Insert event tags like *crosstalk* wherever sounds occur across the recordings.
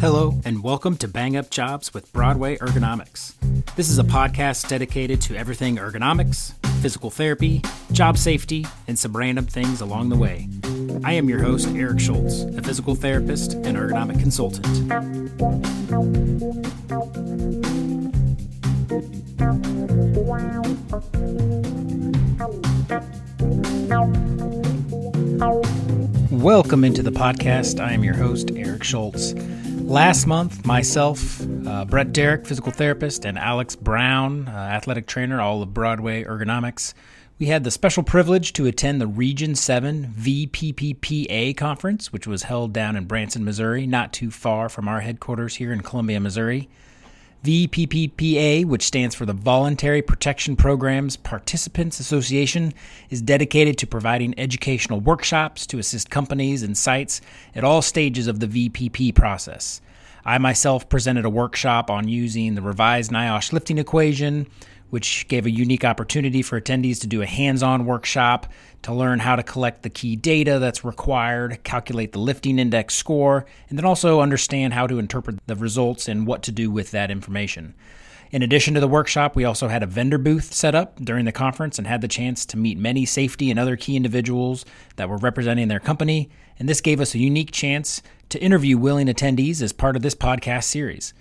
Hello, and welcome to Bang Up Jobs with Broadway Ergonomics. This is a podcast dedicated to everything ergonomics, physical therapy, job safety, and some random things along the way. I am your host, Eric Schultz, a physical therapist and ergonomic consultant. Welcome into the podcast. I am your host, Schultz. Last month, myself, uh, Brett Derrick, physical therapist, and Alex Brown, uh, athletic trainer, all of Broadway Ergonomics, we had the special privilege to attend the Region 7 VPPPA conference, which was held down in Branson, Missouri, not too far from our headquarters here in Columbia, Missouri. VPPPA, which stands for the Voluntary Protection Programs Participants Association, is dedicated to providing educational workshops to assist companies and sites at all stages of the VPP process. I myself presented a workshop on using the revised NIOSH lifting equation, which gave a unique opportunity for attendees to do a hands on workshop to learn how to collect the key data that's required, calculate the lifting index score, and then also understand how to interpret the results and what to do with that information. In addition to the workshop, we also had a vendor booth set up during the conference and had the chance to meet many safety and other key individuals that were representing their company. And this gave us a unique chance to interview willing attendees as part of this podcast series.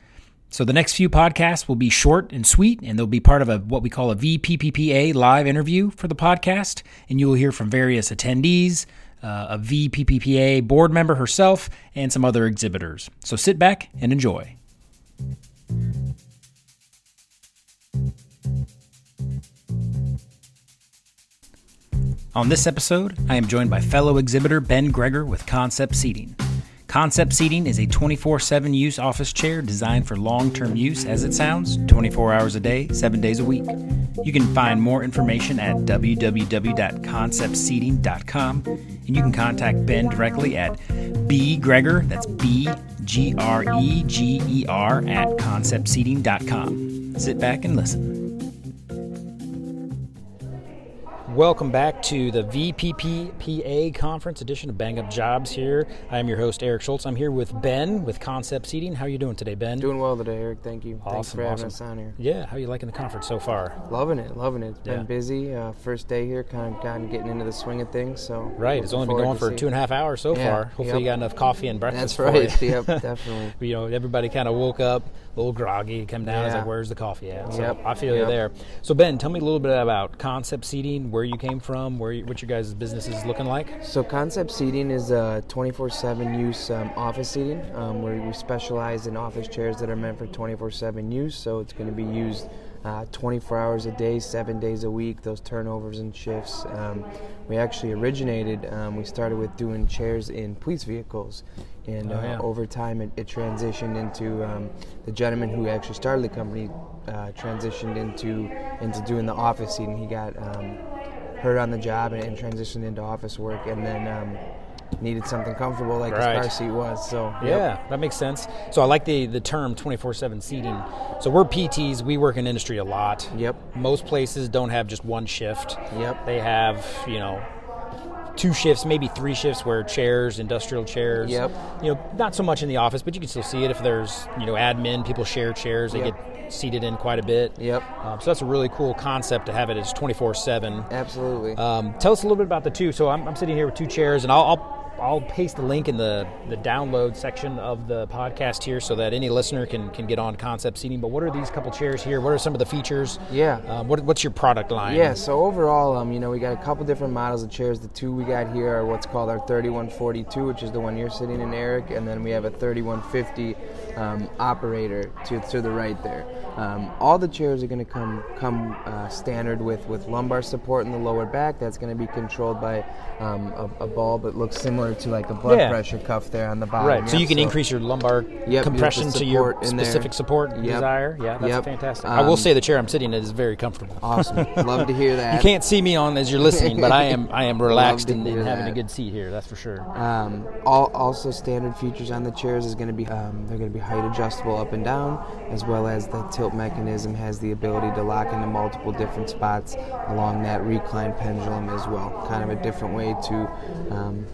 So the next few podcasts will be short and sweet, and they'll be part of a what we call a VPPPA live interview for the podcast, and you will hear from various attendees, uh, a VPPPA board member herself, and some other exhibitors. So sit back and enjoy. On this episode, I am joined by fellow exhibitor Ben Greger with Concept Seating. Concept Seating is a 24 7 use office chair designed for long term use, as it sounds, 24 hours a day, 7 days a week. You can find more information at www.conceptseating.com and you can contact Ben directly at B Greger, that's B G R E G E R, at conceptseating.com. Sit back and listen. Welcome back to the VPPPA conference edition of Bang Up Jobs here. I am your host, Eric Schultz. I'm here with Ben with Concept Seating. How are you doing today, Ben? Doing well today, Eric. Thank you. Awesome, Thanks for awesome. having us on here. Yeah, how are you liking the conference so far? Loving it, loving it. It's been Yeah. busy. Uh, first day here, kind of gotten getting into the swing of things. So Right, it's only been going for two and a half hours so Yeah, far. Hopefully, yep. you got enough coffee and breakfast. That's for right. yep, *laughs* definitely. you know, everybody kind of woke up a little groggy, come down, it's Yeah. like, where's the coffee at? So Yep, I feel you there. So Ben, tell me a little bit about Concept Seating, where you came from, where you, what your guys' business is looking like. So concept seating is a 24/7 use um, office seating, um, where we specialize in office chairs that are meant for 24/7 use. So it's going to be used uh, 24 hours a day, seven days a week. Those turnovers and shifts. Um, we actually originated. Um, we started with doing chairs in police vehicles, and Oh, uh, yeah. over time it, it transitioned into um, the gentleman who actually started the company uh, transitioned into into doing the office seating. He got um, hurt on the job and, and transitioned into office work, and then um, needed something comfortable like Right. his car seat was. So yep. Yeah, that makes sense. So I like the the term 24/7 seating. So we're PTs, we work in industry a lot. Yep. Most places don't have just one shift. Yep. They have, you know, two shifts, maybe three shifts where chairs, industrial chairs. Yep. You know, not so much in the office, but you can still see it if there's, you know, admin, people share chairs, they Yep. get seated in quite a bit. Yep. Um, so that's a really cool concept to have it as 24/7. Absolutely. Um, tell us a little bit about the two. So I'm, I'm sitting here with two chairs, and I'll, I'll I'll paste the link in the, the download section of the podcast here, so that any listener can can get on concept seating. But what are these couple chairs here? What are some of the features? Yeah. Um, what, what's your product line? Yeah, so overall, um, you know, we got a couple different models of chairs. The two we got here are what's called our 3142, which is the one you're sitting in, Eric, and then we have a 3150 um, operator to, to the right there. Um, all the chairs are going to come come uh, standard with, with lumbar support in the lower back. That's going to be controlled by um, a, a bulb that looks similar to like a blood Yeah. pressure cuff there on the bottom. Right. So you can increase your lumbar Yep, compression to your specific support Yep. desire. Yeah, that's Yep. fantastic. I will Um, say the chair I'm sitting in is very comfortable. Awesome. *laughs* Love to hear that. You can't see me on as you're listening, but I am I am *laughs* relaxed and, and having a good seat here. That's for sure. Um, all, also, standard features on the chairs is going to be um, they're going to be height adjustable up and down, as well as the tilt mechanism has the ability to lock into multiple different spots along that recline pendulum as well. Kind of a different way to um,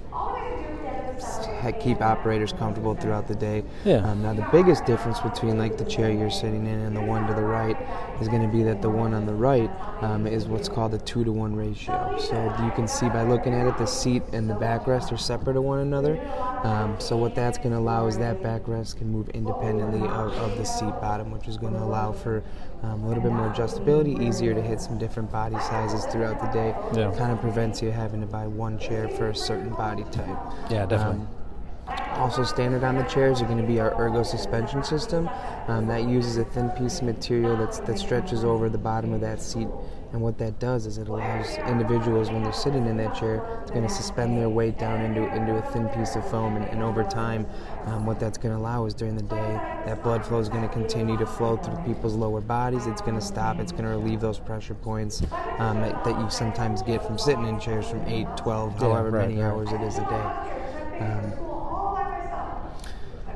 keep operators comfortable throughout the day. Yeah. Um, now the biggest difference between like the chair you're sitting in and the one to the right is going to be that the one on the right um, is what's called a two to one ratio. So you can see by looking at it, the seat and the backrest are separate of one another. Um, so what that's going to allow is that backrest can move independently of, of the seat bottom, which is going to allow for um, a little bit more adjustability, easier to hit some different body sizes throughout the day. Yeah. Kind of prevents you having to buy one chair for a certain body type. Yeah, definitely. Um, also standard on the chairs are going to be our ergo suspension system. Um, that uses a thin piece of material that's, that stretches over the bottom of that seat. And what that does is it allows individuals, when they're sitting in that chair, it's going to suspend their weight down into, into a thin piece of foam. And, and over time, um, what that's going to allow is during the day, that blood flow is going to continue to flow through people's lower bodies. It's going to stop. It's going to relieve those pressure points um, that, that you sometimes get from sitting in chairs from 8, 12, Yeah, however right, many right. hours it is a day. Um,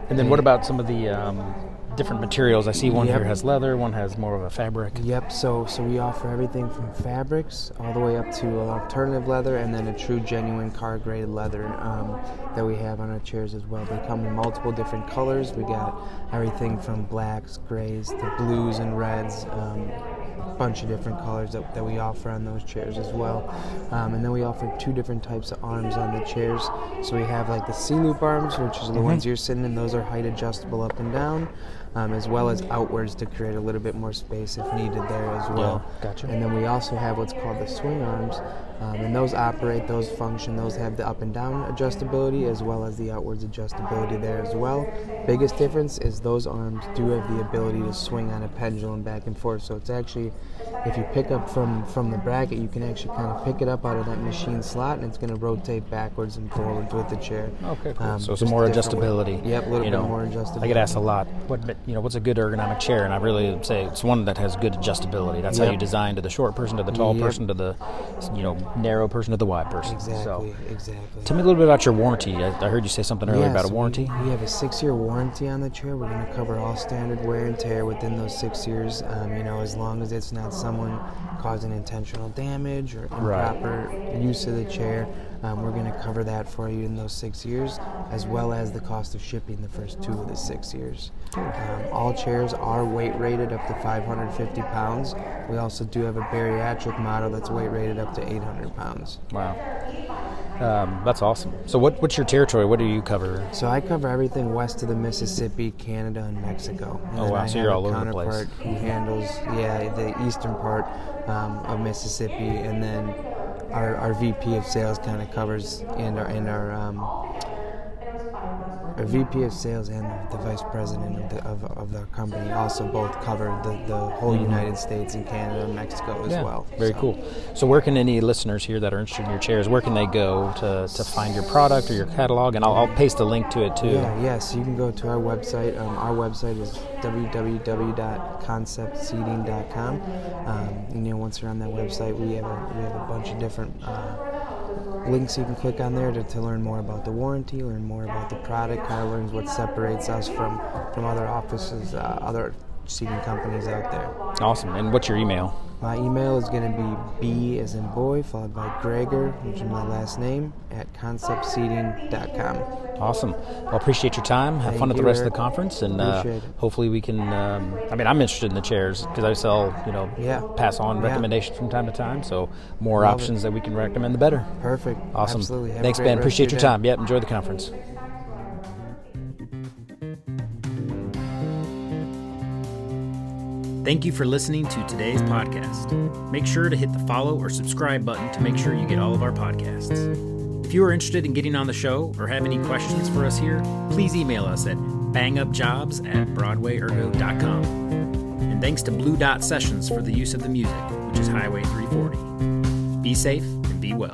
And then what about some of the um, different materials? I see one Yep. here has leather, one has more of a fabric. Yep. So so we offer everything from fabrics all the way up to an alternative leather, and then a true genuine car grade leather um, that we have on our chairs as well. They come in multiple different colors. We got everything from blacks, grays, to blues and reds. Um, bunch of different colors that, that we offer on those chairs as well. Um, and then we offer two different types of arms on the chairs. So we have like the C-loop arms, which is the ones you're sitting in. Those are height adjustable up and down, um, as well as outwards to create a little bit more space if needed there as well. gotcha. And then we also have what's called the swing arms. Um, and those operate, those function, those have the up and down adjustability as well as the outwards adjustability there as well. Biggest difference is those arms do have the ability to swing on a pendulum back and forth. So it's actually, if you pick up from from the bracket, you can actually kind of pick it up out of that machine slot, and it's going to rotate backwards and forwards with the chair. Okay, cool. Um, so just some more a different way. adjustability. Yep, a little you bit know, more adjustability. I get asked a lot. What you know? What's a good ergonomic chair? And I really say it's one that has good adjustability. That's how you design to the short person, to the tall Yep. person, to the you know narrow person, to the wide person. Exactly, So, exactly. tell me a little bit about your warranty. I, I heard you say something earlier about a we- warranty. We, have a six-year warranty on the chair. We're going to cover all standard wear and tear within those six years. Um, you know, as long as it's not someone causing intentional damage or Right. improper use of the chair, um, we're going to cover that for you in those six years, as well as the cost of shipping the first two of the six years. Um, all chairs are weight rated up to 550 pounds. We also do have a bariatric model that's weight rated up to 800 pounds. Wow, um, that's awesome. So what, what's your territory? What do you cover? So I cover everything west of the Mississippi, Canada, and Mexico. And Oh, wow, I so you're all over the place. Who handles yeah the eastern part um, of Mississippi, and then our, our VP of sales kind of covers and our and our our VP of sales and the vice president of the of, of the company also both cover the, the whole United States and Canada and Mexico as Mm-hmm. Yeah, well. very So- cool. So, where can any listeners here that are interested in your chairs, where can they go to, to find your product or your catalog? And I'll, I'll paste a link to it too. Yeah, yes, you can go to our website. Um, our website is www.conceptseating.com. Um, and, you know, once you're on that website, we have a, we have a bunch of different uh, links you can click on there to, to learn more about the warranty, learn more about the product, kind of learns what separates us from from other offices, uh, other seating companies out there. Awesome. And what's your email? My email is going to be B as in boy, followed by Greger, which is my last name, at conceptseating.com. Awesome. Well, appreciate your time. Have Thank fun at the rest Eric. of the conference, and uh, hopefully we can. Um, I mean, I'm interested in the chairs because I sell, you know, Yeah. pass on Yeah. recommendations from time to time. So more Love options that we can recommend, the better. Perfect. Awesome. Absolutely. Have Thanks, Ben. Appreciate your day. time. Yep. Enjoy the conference. Thank you for listening to today's podcast. Make sure to hit the follow or subscribe button to make sure you get all of our podcasts. If you are interested in getting on the show or have any questions for us here, please email us at bangupjobs at broadwayergo.com. And thanks to Blue Dot Sessions for the use of the music, which is Highway 340. Be safe and be well.